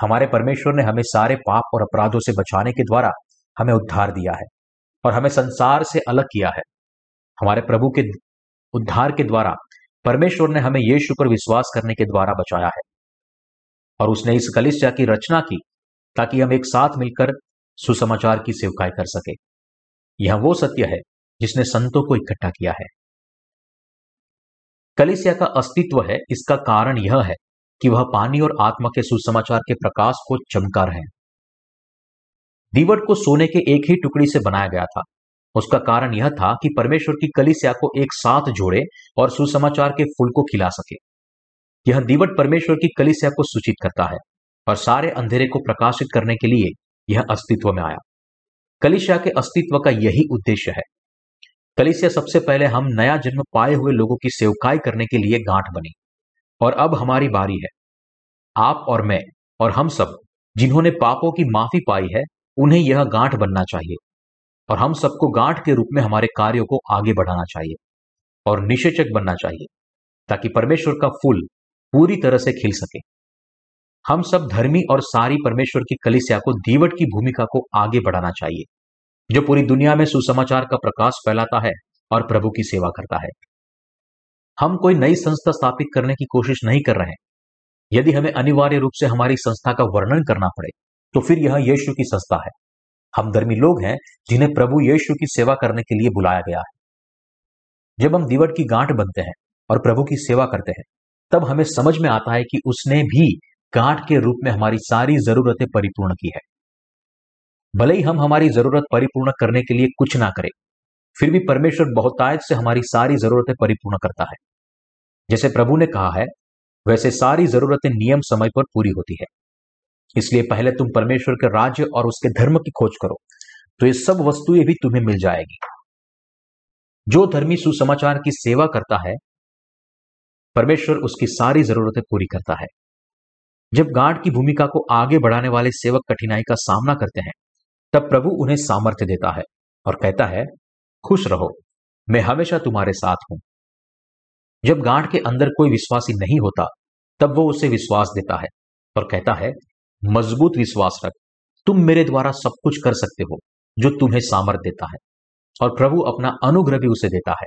हमारे परमेश्वर ने हमें सारे पाप और अपराधों से बचाने के द्वारा हमें उद्धार दिया है और हमें संसार से अलग किया है। हमारे प्रभु के उद्धार के द्वारा, परमेश्वर ने हमें यीशु पर विश्वास करने के द्वारा बचाया है। और उसने इस कलिसिया की रचना की, ताकि हम एक साथ मिलकर सुसमाचार की सेवकाई कर सके। यह वो सत्य है जिसने संतों को इकट्ठा किया है। कलिसिया का अस्तित्व है, इसका कारण यह है कि वह पानी और आत्मा के सुसमाचार के प्रकाश को चमका रहे दीवट को सोने के एक ही टुकड़ी से बनाया गया था। उसका कारण यह था कि परमेश्वर की कलिसिया को एक साथ जोड़े और सुसमाचार के फूल को खिला सके। यह दीवट परमेश्वर की कलिसिया को सूचित करता है और सारे अंधेरे को प्रकाशित करने के लिए यह अस्तित्व में आया। कलिसिया के अस्तित्व का यही उद्देश्य है। कलिसिया सबसे पहले हम नया जन्म पाए हुए लोगों की सेवकाई करने के लिए गांठ बनी और अब हमारी बारी है। आप और मैं और हम सब, जिन्होंने पापों की माफ़ी पाई है, उन्हें यह गांठ बनना चाहिए। और हम सबको गांठ के रूप में हमारे कार्यों को आगे बढ़ाना चाहिए और निषेचक बनना चाहिए, ताकि परमेश्वर का फूल पूरी तरह से खिल सके। हम सब धर्मी और सारी परमेश्वर की कलिसिया को, दीवट की भूमिका को आगे बढ़ाना चाहिए, जो पूरी दुनिया में सुसमाचार का प्रकाश फैलाता है और प्रभु की सेवा करता है। हम कोई नई संस्था स्थापित करने की कोशिश नहीं कर रहे हैं। यदि हमें अनिवार्य रूप से हमारी संस्था का वर्णन करना पड़े तो फिर यह यीशु की संस्था है। हम धर्मी लोग हैं, जिन्हें प्रभु यीशु की सेवा करने के लिए बुलाया गया है। जब हम दीवट की गांठ बनते हैं और प्रभु की सेवा करते हैं, तब हमें समझ में आता है कि उसने भी गांठ के रूप में हमारी सारी जरूरतें परिपूर्ण की है। भले ही हम हमारी ज़रूरत परिपूर्ण करने के लिए कुछ ना करें, फिर भी परमेश्वर बहुतायत से हमारी सारी जरूरतें परिपूर्ण करता है। जैसे प्रभु ने कहा है, वैसे सारी जरूरतें नियम समय पर पूरी होती है। इसलिए पहले तुम परमेश्वर के राज्य और उसके धर्म की खोज करो। तो ये सब वस्तुएँ भी तुम्हें मिल जाएगी। जो धर्मी सुसमाचार की सेवा करता है, परमेश्वर उसकी सारी जरूरतें पूरी करता है। जब गांठ की भूमिका को आगे बढ़ाने वाले सेवक कठिनाई का सामना करते हैं, तब प्रभु उन्हें सामर्थ्य देता है और कहता है, खुश रहो, मैं हमेशा तुम्हारे साथ हूँ। जब गांठ के अंदर कोई विश्वासी नहीं होता, तब वो उसे विश्वास देता है और कहता है मज़बूत विश्वास रख। तुम मेरे द्वारा सब कुछ कर सकते हो, जो तुम्हें सामर्थ्य देता है। और प्रभु अपना अनुग्रह भी उसे देता है।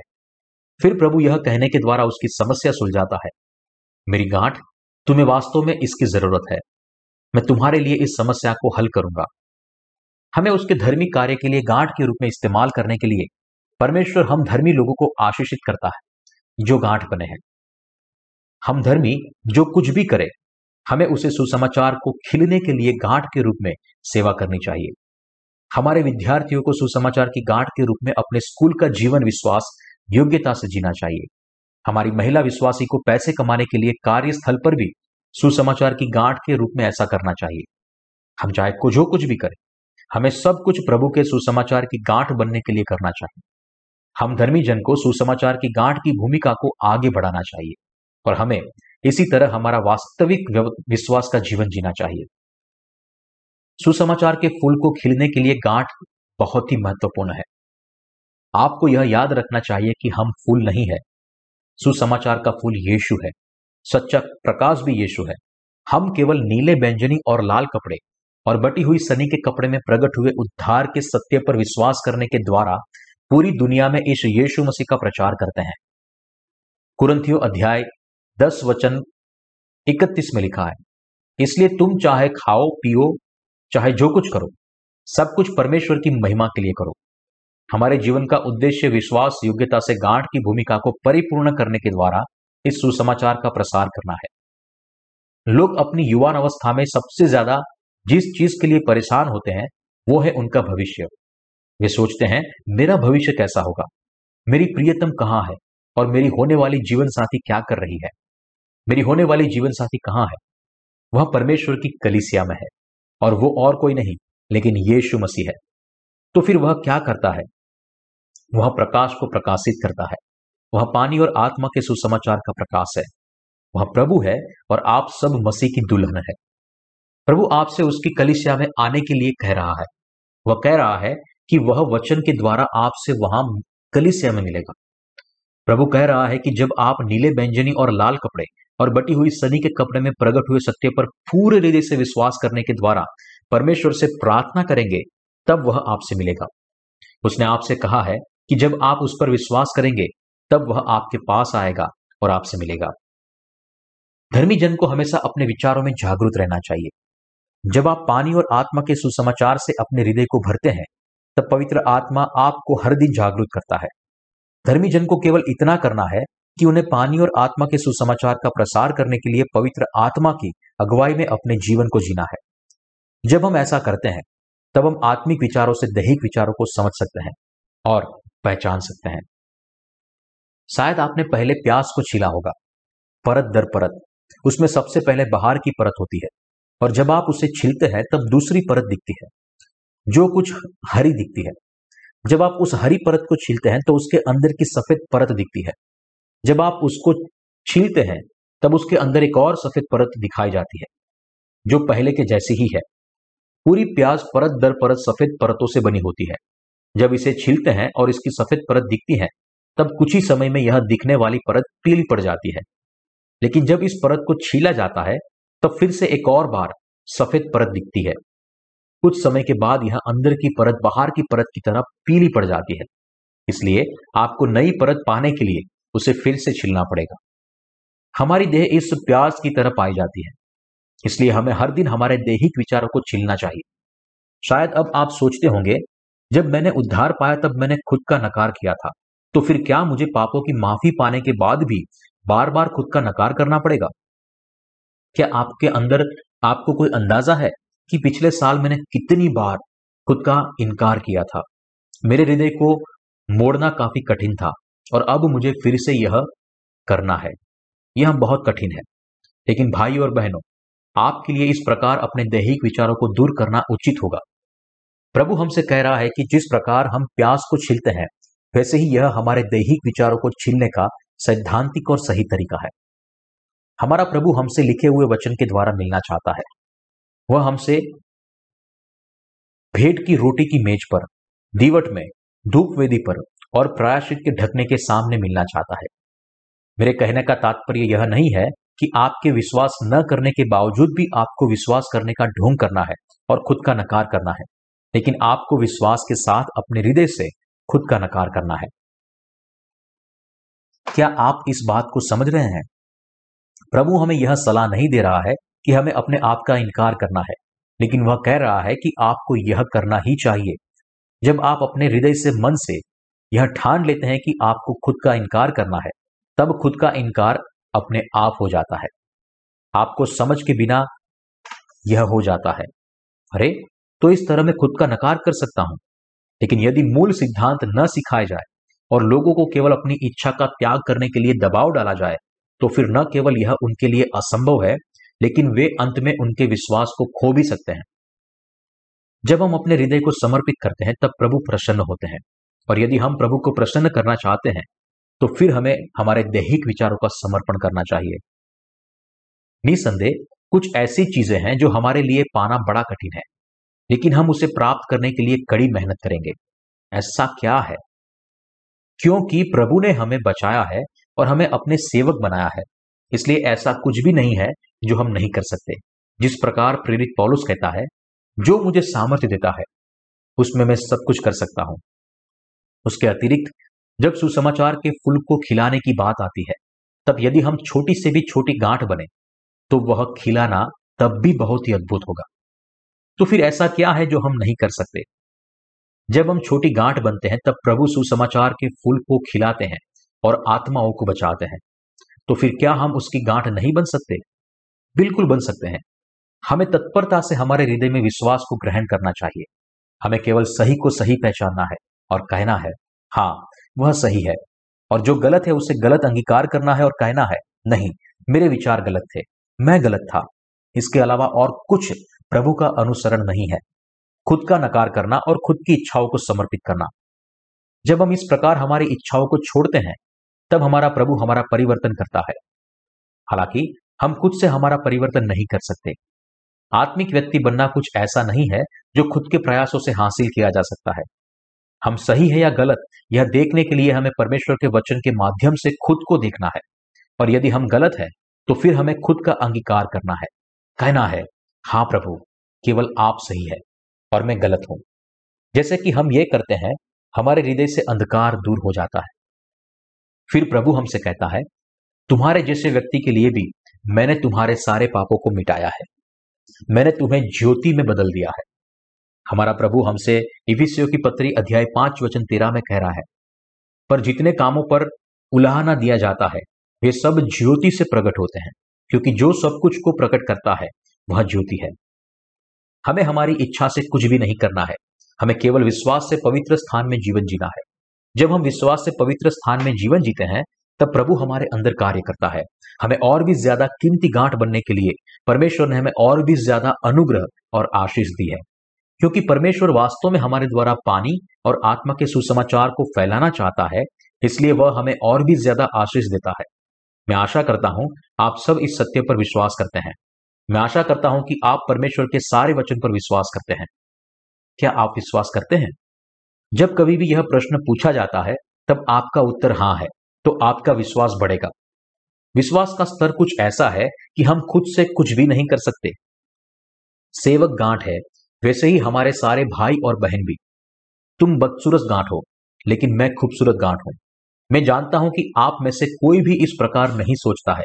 फिर प्रभु यह कहने के द्वारा उसकी समस्या सुलझाता है। मेरी गांठ, तुम्हें वास्तव में इसकी ज़रूरत है। मैं तुम्हारे लिए इस समस्या को हल करूँगा। हमें उसके धर्मी कार्य के लिए गांठ के रूप में इस्तेमाल करने के लिए परमेश्वर हम धर्मी लोगों को आशीषित करता है, जो गांठ बने हैं। हम धर्मी जो कुछ भी करें हमें उसे सुसमाचार को खिलने के लिए गांठ के रूप में सेवा करनी चाहिए। हमारे विद्यार्थियों को सुसमाचार की गांठ के रूप में अपने स्कूल का जीवन विश्वास, योग्यता से जीना चाहिए। हमारी महिला विश्वासी को पैसे कमाने के लिए कार्यस्थल पर भी सुसमाचार की गांठ के रूप में ऐसा करना चाहिए। हम चाहे कुछ हो कुछ भी करें, हमें सब कुछ प्रभु के सुसमाचार की गांठ बनने के लिए करना चाहिए। हम धर्मी जन को सुसमाचार की गांठ की भूमिका को आगे बढ़ाना चाहिए और हमें इसी तरह हमारा वास्तविक विश्वास का जीवन जीना चाहिए। सुसमाचार के फूल को खिलने के लिए गांठ बहुत ही महत्वपूर्ण है। आपको यह याद रखना चाहिए कि हम फूल नहीं है। सुसमाचार का फूल यीशु है। सच्चा प्रकाश भी यीशु है। हम केवल नीले व्यंजनी और लाल कपड़े और बटी हुई सनी के कपड़े में प्रकट हुए उद्धार के सत्य पर विश्वास करने के द्वारा पूरी दुनिया में इस यीशु मसीह का प्रचार करते हैं। कुरंथियो अध्याय दस वचन इकतीस में लिखा है। इसलिए तुम चाहे खाओ, पियो, चाहे जो कुछ करो, सब कुछ परमेश्वर की महिमा के लिए करो। हमारे जीवन का उद्देश्य विश्वास, योग्यता से गांठ की भूमिका को परिपूर्ण करने के द्वारा इस सुसमाचार का प्रसार करना है। लोग अपनी युवान अवस्था में सबसे ज़्यादा जिस चीज़ के लिए परेशान होते हैं, वो है उनका भविष्य। वे सोचते हैं, मेरा भविष्य कैसा होगा? मेरी प्रियतम कहाँ है? और मेरी होने वाली जीवन साथी क्या कर रही है? मेरी होने वाली जीवन साथी कहाँ है? वह परमेश्वर की कलिसिया में है, और वो और कोई नहीं, लेकिन यीशु मसीह है। तो फिर वह क्या करता है? वह प्रकाश को प्रकाशित करता है। वह पानी और आत्मा के सुसमाचार का प्रकाश है। वह प्रभु है, और आप सब मसीह की दुल्हन है। प्रभु आपसे उसकी कलिसिया में आने के लिए कह रहा है। वह कह रहा है कि वह वचन के द्वारा आपसे वहाँ कलिसिया में मिलेगा। प्रभु कह रहा है कि जब आप नीले व्यंजनी और लाल कपड़े और बटी हुई सनी के कपड़े में प्रकट हुए सत्य पर पूरे हृदय से विश्वास करने के द्वारा परमेश्वर से प्रार्थना करेंगे, तब वह आपसे मिलेगा। उसने आपसे कहा है कि जब आप उस पर विश्वास करेंगे, तब वह आपके पास आएगा और आपसे मिलेगा। धर्मी जन को हमेशा अपने विचारों में जागरूक रहना चाहिए। जब आप पानी और आत्मा के सुसमाचार से अपने हृदय को भरते हैं, तब पवित्र आत्मा आपको हर दिन जागरूक करता है। धर्मी जन को केवल इतना करना है कि उन्हें पानी और आत्मा के सुसमाचार का प्रसार करने के लिए पवित्र आत्मा की अगुवाई में अपने जीवन को जीना है। जब हम ऐसा करते हैं, तब हम आत्मिक विचारों से दैहिक विचारों को समझ सकते हैं और पहचान सकते हैं। शायद आपने पहले प्यास को छीला होगा, परत दर परत। उसमें सबसे पहले बाहर की परत होती है और जब आप उसे छीलते हैं, तब दूसरी परत दिखती है, जो कुछ हरी दिखती है। जब आप उस हरी परत को छीलते हैं तो उसके अंदर की सफ़ेद परत दिखती है। जब आप उसको छीलते हैं, तब उसके अंदर एक और सफ़ेद परत दिखाई जाती है, जो पहले के जैसी ही है। पूरी प्याज परत दर परत सफ़ेद परतों से बनी होती है। जब इसे छीलते हैं और इसकी सफ़ेद परत दिखती है, तब कुछ ही समय में यह दिखने वाली परत पीली पड़ जाती है। लेकिन जब इस परत को छीला जाता है, तब फिर से एक और बार सफ़ेद परत दिखती है। कुछ समय के बाद यह अंदर की परत बाहर की परत की तरह पीली पड़ जाती है। इसलिए आपको नई परत पाने के लिए उसे फिर से छिलना पड़ेगा। हमारी देह इस प्याज की तरह पाई जाती है, इसलिए हमें हर दिन हमारे दैहिक विचारों को छिलना चाहिए। शायद अब आप सोचते होंगे, जब मैंने उद्धार पाया तब मैंने खुद का नकार किया था तो फिर क्या मुझे पापों की माफ़ी पाने के बाद भी बार बार खुद का नकार करना पड़ेगा? क्या आपके अंदर, आपको कोई अंदाज़ा है कि पिछले साल मैंने कितनी बार खुद का इनकार किया था? मेरे हृदय को मोड़ना काफ़ी कठिन था। और अब मुझे फिर से यह करना है। यह बहुत कठिन है। लेकिन भाई और बहनों, आपके लिए इस प्रकार अपने दैहिक विचारों को दूर करना उचित होगा। प्रभु हमसे कह रहा है कि जिस प्रकार हम प्यास को छीलते हैं, वैसे ही यह हमारे दैहिक विचारों को छीलने का सैद्धांतिक और सही तरीका है। हमारा प्रभु हमसे लिखे हुए वचन के द्वारा मिलना चाहता है। वह हमसे भेंट की रोटी की मेज पर, दीवट में धूप वेदी पर और प्रायश्चित के ढकने के सामने मिलना चाहता है। मेरे कहने का तात्पर्य यह नहीं है कि आपके विश्वास न करने के बावजूद भी आपको विश्वास करने का ढोंग करना है और खुद का नकार करना है, लेकिन आपको विश्वास के साथ अपने हृदय से खुद का नकार करना है। क्या आप इस बात को समझ रहे हैं? प्रभु हमें यह सलाह नहीं दे रहा है कि हमें अपने आप का इनकार करना है, लेकिन वह कह रहा है कि आपको यह करना ही चाहिए। जब आप अपने हृदय से मन से यह ठान लेते हैं कि आपको खुद का इनकार करना है। तब खुद का इनकार अपने आप हो जाता है। आपको समझ के बिना यह हो जाता है। अरे तो इस तरह मैं खुद का नकार कर सकता हूँ। लेकिन यदि मूल सिद्धांत न सिखाए जाए और लोगों को केवल अपनी इच्छा का त्याग करने के लिए दबाव डाला जाए तो फिर न केवल यह उनके लिए असंभव है, लेकिन वे अंत में उनके विश्वास को खो भी सकते हैं। जब हम अपने हृदय को समर्पित करते हैं, तब प्रभु प्रसन्न होते हैं। और यदि हम प्रभु को प्रसन्न करना चाहते हैं तो फिर हमें हमारे दैहिक विचारों का समर्पण करना चाहिए। निसंदेह, कुछ ऐसी चीज़ें हैं जो हमारे लिए पाना बड़ा कठिन है, लेकिन हम उसे प्राप्त करने के लिए कड़ी मेहनत करेंगे। ऐसा क्या है? क्योंकि प्रभु ने हमें बचाया है और हमें अपने सेवक बनाया है, इसलिए ऐसा कुछ भी नहीं है जो हम नहीं कर सकते। जिस प्रकार प्रेरित पॉलुस कहता है, जो मुझे सामर्थ्य देता है, उसमें मैं सब कुछ कर सकता हूँ। उसके अतिरिक्त, जब सुसमाचार के फूल को खिलाने की बात आती है, तब यदि हम छोटी से भी छोटी गांठ बने तो वह खिलाना तब भी बहुत ही अद्भुत होगा। तो फिर ऐसा क्या है जो हम नहीं कर सकते? जब हम छोटी गांठ बनते हैं, तब प्रभु सुसमाचार के फूल को खिलाते हैं और आत्माओं को बचाते हैं। तो फिर क्या हम उसकी गांठ नहीं बन सकते? बिल्कुल बन सकते हैं। हमें तत्परता से हमारे हृदय में विश्वास को ग्रहण करना चाहिए। हमें केवल सही को सही पहचानना है। और कहना है हाँ वह सही है। और जो गलत है, उसे गलत अंगीकार करना है और कहना है, नहीं, मेरे विचार गलत थे, मैं गलत था। इसके अलावा और कुछ प्रभु का अनुसरण नहीं है। खुद का नकार करना और खुद की इच्छाओं को समर्पित करना। जब हम इस प्रकार हमारी इच्छाओं को छोड़ते हैं, तब हमारा प्रभु हमारा परिवर्तन करता है। हालाँकि, हम खुद से हमारा परिवर्तन नहीं कर सकते। आत्मिक व्यक्ति बनना कुछ ऐसा नहीं है, जो खुद के प्रयासों से हासिल किया जा सकता है। हम सही है या गलत, यह देखने के लिए हमें परमेश्वर के वचन के माध्यम से खुद को देखना है। और यदि हम गलत है तो फिर हमें खुद का अंगीकार करना है। कहना है हाँ प्रभु, केवल आप सही है और मैं गलत हूँ। जैसे कि हम ये करते हैं, हमारे हृदय से अंधकार दूर हो जाता है। फिर प्रभु हमसे कहता है, तुम्हारे जैसे व्यक्ति के लिए भी मैंने तुम्हारे सारे पापों को मिटाया है। मैंने तुम्हें ज्योति में बदल दिया है। हमारा प्रभु हमसे इफिसियो की पत्री अध्याय पाँच वचन तेरह में कह रहा है, पर जितने कामों पर उलाहना दिया जाता है, वे सब ज्योति से प्रकट होते हैं, क्योंकि जो सब कुछ को प्रकट करता है, वह ज्योति है। हमें हमारी इच्छा से कुछ भी नहीं करना है, हमें केवल विश्वास से पवित्र स्थान में जीवन जीना है। जब हम विश्वास से पवित्र स्थान में जीवन जीते हैं, तब प्रभु हमारे अंदर कार्य करता है। हमें और भी ज़्यादा कीमती गांठ बनने के लिए परमेश्वर ने हमें और भी ज़्यादा अनुग्रह और आशीष दी है। क्योंकि परमेश्वर वास्तव में हमारे द्वारा पानी और आत्मा के सुसमाचार को फैलाना चाहता है, इसलिए वह हमें और भी ज़्यादा आशीष देता है। मैं आशा करता हूँ आप सब इस सत्य पर विश्वास करते हैं। मैं आशा करता हूँ कि आप परमेश्वर के सारे वचन पर विश्वास करते हैं। क्या आप विश्वास करते हैं? जब कभी भी यह प्रश्न पूछा जाता है, तब आपका उत्तर हाँ है तो आपका विश्वास बढ़ेगा। विश्वास का स्तर कुछ ऐसा है कि हम खुद से कुछ भी नहीं कर सकते। सेवक गांठ है वैसे ही हमारे सारे भाई और बहन भी। तुम बदसूरत गांठ हो, लेकिन मैं खूबसूरत गांठ हूँ। मैं जानता हूँ कि आप में से कोई भी इस प्रकार नहीं सोचता है,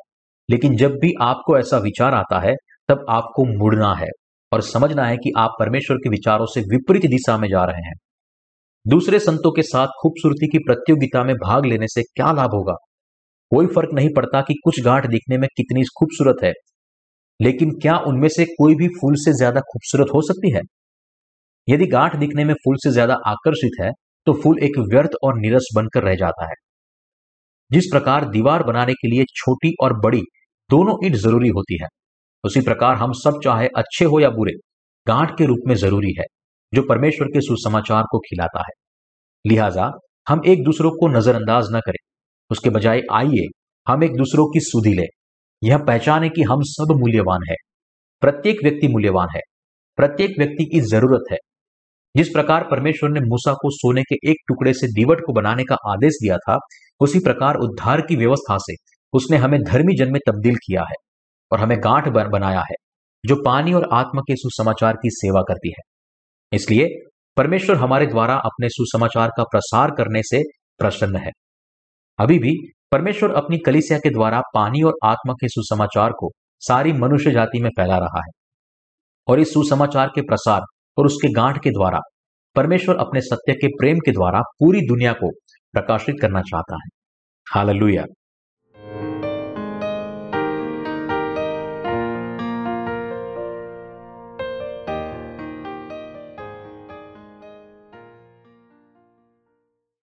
लेकिन जब भी आपको ऐसा विचार आता है, तब आपको मुड़ना है और समझना है कि आप परमेश्वर के विचारों से विपरीत दिशा में जा रहे हैं। दूसरे संतों के साथ खूबसूरती की प्रतियोगिता में भाग लेने से क्या लाभ होगा? कोई फ़र्क नहीं पड़ता कि कुछ गांठ दिखने में कितनी खूबसूरत है लेकिन क्या उनमें से कोई भी फूल से ज़्यादा खूबसूरत हो सकती है? यदि गांठ दिखने में फूल से ज़्यादा आकर्षित है तो फूल एक व्यर्थ और निरस बनकर रह जाता है। जिस प्रकार दीवार बनाने के लिए छोटी और बड़ी दोनों ईट ज़रूरी होती है, उसी प्रकार हम सब चाहे अच्छे हो या बुरे, गांठ के रूप में ज़रूरी है, जो परमेश्वर के सुसमाचार को खिलाता है। लिहाजा, हम एक दूसरों को नजरअंदाज न करें, उसके बजाय आइए, हम एक दूसरों की सुधी लें। यह पहचाने कि हम सब मूल्यवान है। प्रत्येक व्यक्ति मूल्यवान है। प्रत्येक व्यक्ति की ज़रूरत है। जिस प्रकार परमेश्वर ने मूसा को सोने के एक टुकड़े से दीवट को बनाने का आदेश दिया था, उसी प्रकार उद्धार की व्यवस्था से उसने हमें धर्मी जन में तब्दील किया है और हमें गांठ बनाया है, जो पानी और आत्मा के सुसमाचार की सेवा करती है। इसलिए परमेश्वर हमारे द्वारा अपने सुसमाचार का प्रसार करने से प्रसन्न है। अभी भी परमेश्वर अपनी कलिसिया के द्वारा पानी और आत्मा के सुसमाचार को सारी मनुष्य जाति में फैला रहा है। और इस सुसमाचार के प्रसार और उसके गांठ के द्वारा परमेश्वर अपने सत्य के प्रेम के द्वारा पूरी दुनिया को प्रकाशित करना चाहता है। हालेलुया।